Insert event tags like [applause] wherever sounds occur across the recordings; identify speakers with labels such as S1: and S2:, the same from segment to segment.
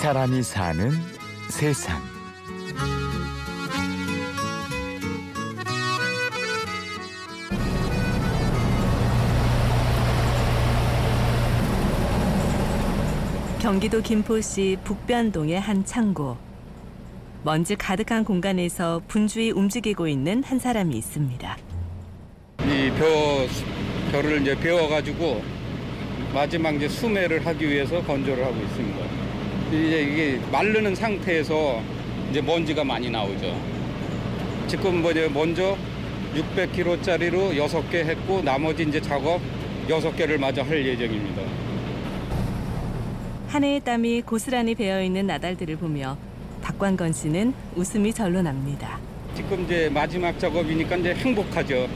S1: 사람이 사는 세상.
S2: 경기도 김포시 북변동의 한 창고. 먼지 가득한 공간에서 분주히 움직이고 있는 한 사람이 있습니다.
S3: 이 벼, 벼를 이제 베어가지고 마지막 이제 수매를 하기 위해서 건조를 하고 있습니다. 이제 이게 마르는 상태에서 이제 먼지가 많이 나오죠. 지금 뭐 이제 먼저 600kg짜리로 6개 했고 나머지 이제 작업 6개를 마저 할 예정입니다.
S2: 한 해의 땀이 고스란히 배어 있는 나달들을 보며 박광건 씨는 웃음이 절로 납니다.
S3: 지금 이제 마지막 작업이니까 이제 행복하죠.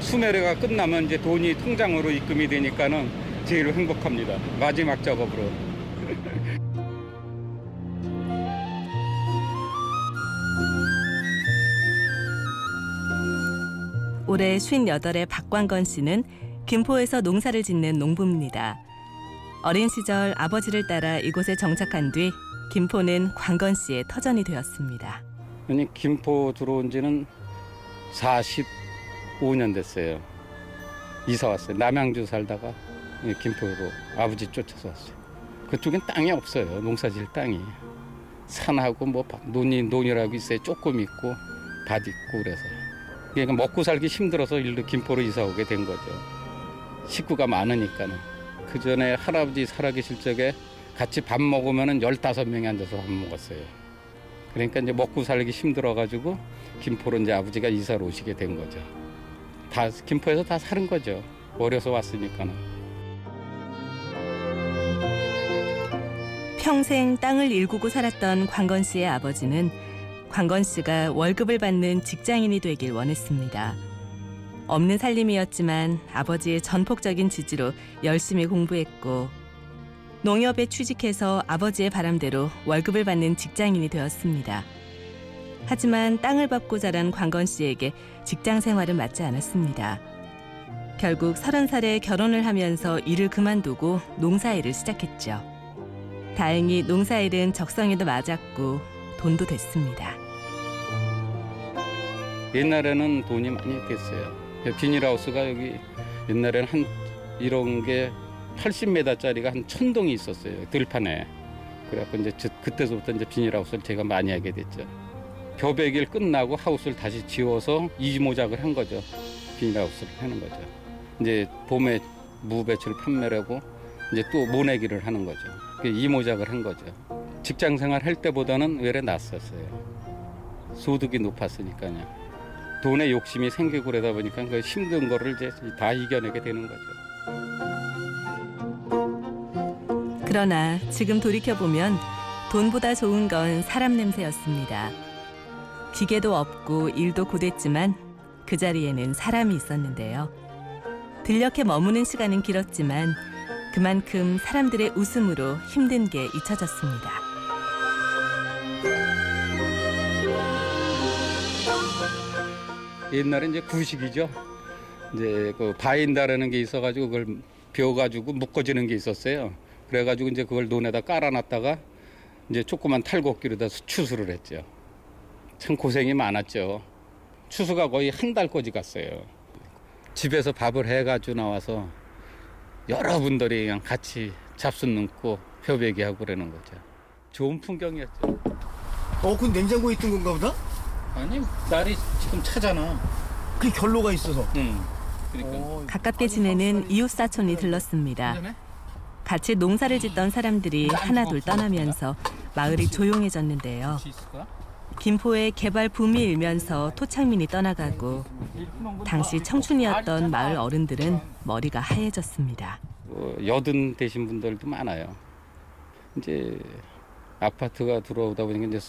S3: 수매례가 끝나면 이제 돈이 통장으로 입금이 되니까는 제일 행복합니다. 마지막 작업으로.
S2: 올해 58의 박광건 씨는 김포에서 농사를 짓는 농부입니다. 어린 시절 아버지를 따라 이곳에 정착한 뒤 김포는 광건 씨의 터전이 되었습니다.
S3: 아니 김포 들어온 지는 45년 됐어요. 이사 왔어요. 남양주 살다가 김포로 아버지 쫓아서 왔어요. 그쪽엔 땅이 없어요. 농사질 땅이. 산하고 뭐 논이 논이라고 있어요. 조금 있고 밭 있고 그래서. 그러니까 먹고 살기 힘들어서 일로 김포로 이사 오게 된 거죠. 식구가 많으니까는. 그 전에 할아버지 살아계실 적에 같이 밥 먹으면은 15명이 앉아서 밥 먹었어요. 그러니까 이제 먹고 살기 힘들어가지고 김포로 이제 아버지가 이사를 오시게 된 거죠. 다 김포에서 다 사는 거죠. 어려서 왔으니까는.
S2: 평생 땅을 일구고 살았던 광건 씨의 아버지는 광건 씨가 월급을 받는 직장인이 되길 원했습니다. 없는 살림이었지만 아버지의 전폭적인 지지로 열심히 공부했고 농협에 취직해서 아버지의 바람대로 월급을 받는 직장인이 되었습니다. 하지만 땅을 밟고 자란 광건 씨에게 직장 생활은 맞지 않았습니다. 결국 서른 살에 결혼을 하면서 일을 그만두고 농사일을 시작했죠. 다행히 농사일은 적성에도 맞았고 돈도 됐습니다.
S3: 옛날에는 돈이 많이 됐어요. 비닐하우스가 여기 옛날에는 한 이런 게 80m짜리가 한 천동이 있었어요. 들판에. 그래갖고 이제 저, 그때서부터 이제 비닐하우스를 제가 많이 하게 됐죠. 벼베기를 끝나고 하우스를 다시 지워서 이모작을 한 거죠. 비닐하우스를 하는 거죠. 이제 봄에 무배추를 판매를 하고 이제 또 모내기를 하는 거죠. 이모작을 한 거죠. 직장 생활 할 때보다는 외래 낫었어요. 소득이 높았으니까요. 돈에 욕심이 생기고 그러다 보니까 그 힘든 거를 이제 다 이겨내게 되는 거죠.
S2: 그러나 지금 돌이켜보면 돈보다 좋은 건 사람 냄새였습니다. 기계도 없고 일도 고됐지만 그 자리에는 사람이 있었는데요. 들녘에 머무는 시간은 길었지만 그만큼 사람들의 웃음으로 힘든 게 잊혀졌습니다.
S3: 옛날에 이제 구식이죠. 이제 그 바인다라는 게 있어가지고 그걸 벼가지고 묶어지는 게 있었어요. 그래가지고 이제 그걸 논에다 깔아놨다가 이제 조그만 탈곡기로다 추수를 했죠. 참 고생이 많았죠. 추수가 거의 한 달까지 갔어요. 집에서 밥을 해가지고 나와서 여러분들이 그냥 같이 잡수 넣고 벼베기 하고 그러는 거죠. 좋은 풍경이었죠.
S4: 어, 그 냉장고에 있던 건가 보다?
S3: 아니 날이 지금 차잖아.
S4: 그 결로가 있어서.
S3: 응. 그러니까.
S4: 어,
S2: 가깝게 지내는 이웃 사촌이 들렀습니다. 같이 농사를 짓던 사람들이 하나둘 떠나면서 마을이 조용해졌는데요. 김포의 개발 붐이 일면서 토착민이 떠나가고 당시 청춘이었던 마을 어른들은 머리가 하얘졌습니다.
S3: 어, 여든 되신 분들도 많아요. 이제 아파트가 들어오다 보니까 이제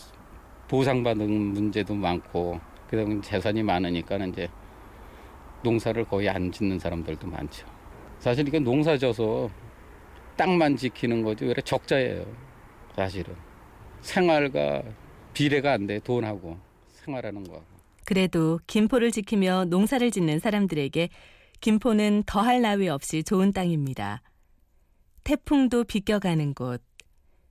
S3: 보상받은 문제도 많고 그다음에 재산이 많으니까 이제 농사를 거의 안 짓는 사람들도 많죠. 사실 이게 농사 져서 땅만 지키는 거지 왜 적자예요. 사실은 생활과 비례가 안 돼. 돈하고 생활하는 거.
S2: 그래도 김포를 지키며 농사를 짓는 사람들에게 김포는 더할 나위 없이 좋은 땅입니다. 태풍도 비껴가는 곳,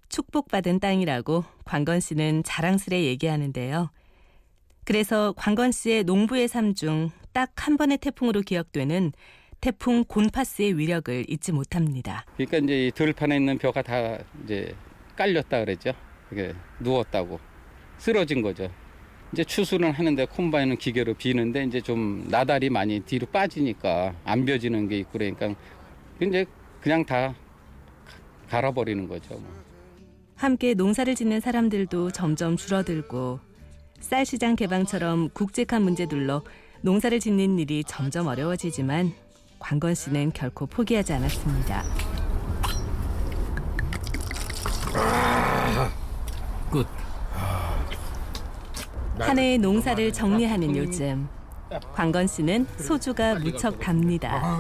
S2: 축복받은 땅이라고 광건 씨는 자랑스레 얘기하는데요. 그래서 광건 씨의 농부의 삶 중 딱 한 번의 태풍으로 기억되는 태풍 곤파스의 위력을 잊지 못합니다.
S3: 그러니까 이제 이 들판에 있는 벼가 다 이제 깔렸다 그랬죠. 이게 누웠다고 쓰러진 거죠. 이제 추수는 하는데 콤바인은 기계로 비는데 이제 좀 나달이 많이 뒤로 빠지니까 안 벼지는 게 있고 그러니까 이제 그냥 다 갈아버리는 거죠. 뭐.
S2: 함께 농사를 짓는 사람들도 점점 줄어들고 쌀 시장 개방처럼 굵직한 문제들로 농사를 짓는 일이 점점 어려워지지만 광건 씨는 결코 포기하지 않았습니다.
S4: 끝.
S2: 한 해의 농사를 정리하는 요즘 광건 씨는 소주가 무척 답니다.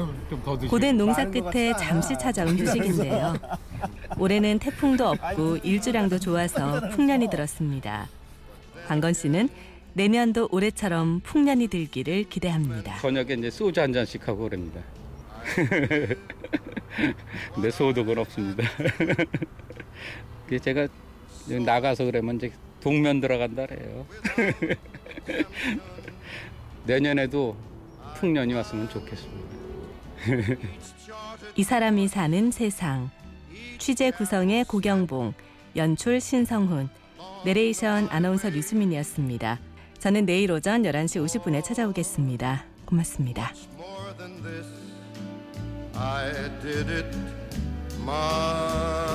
S2: 고된 농사 끝에 잠시 찾아온 휴식인데요. 올해는 태풍도 없고 일주량도 좋아서 풍년이 들었습니다. 광건 씨는 내년도 올해처럼 풍년이 들기를 기대합니다.
S3: 저녁에 이제 소주 한 잔씩 하고 그럽니다. [laughs] 근데 소득은 없습니다. [laughs] 제가 나가서 그러면 이제 동면 들어간다 그래요. [laughs] 내년에도 풍년이 왔으면 좋겠습니다.
S2: 이 사람이 사는 세상 취재 구성의 고경봉 연출 신성훈 내레이션 아나운서 류수민이었습니다. 저는 내일 오전 11시 50분에 찾아오겠습니다. 고맙습니다.
S5: I did it my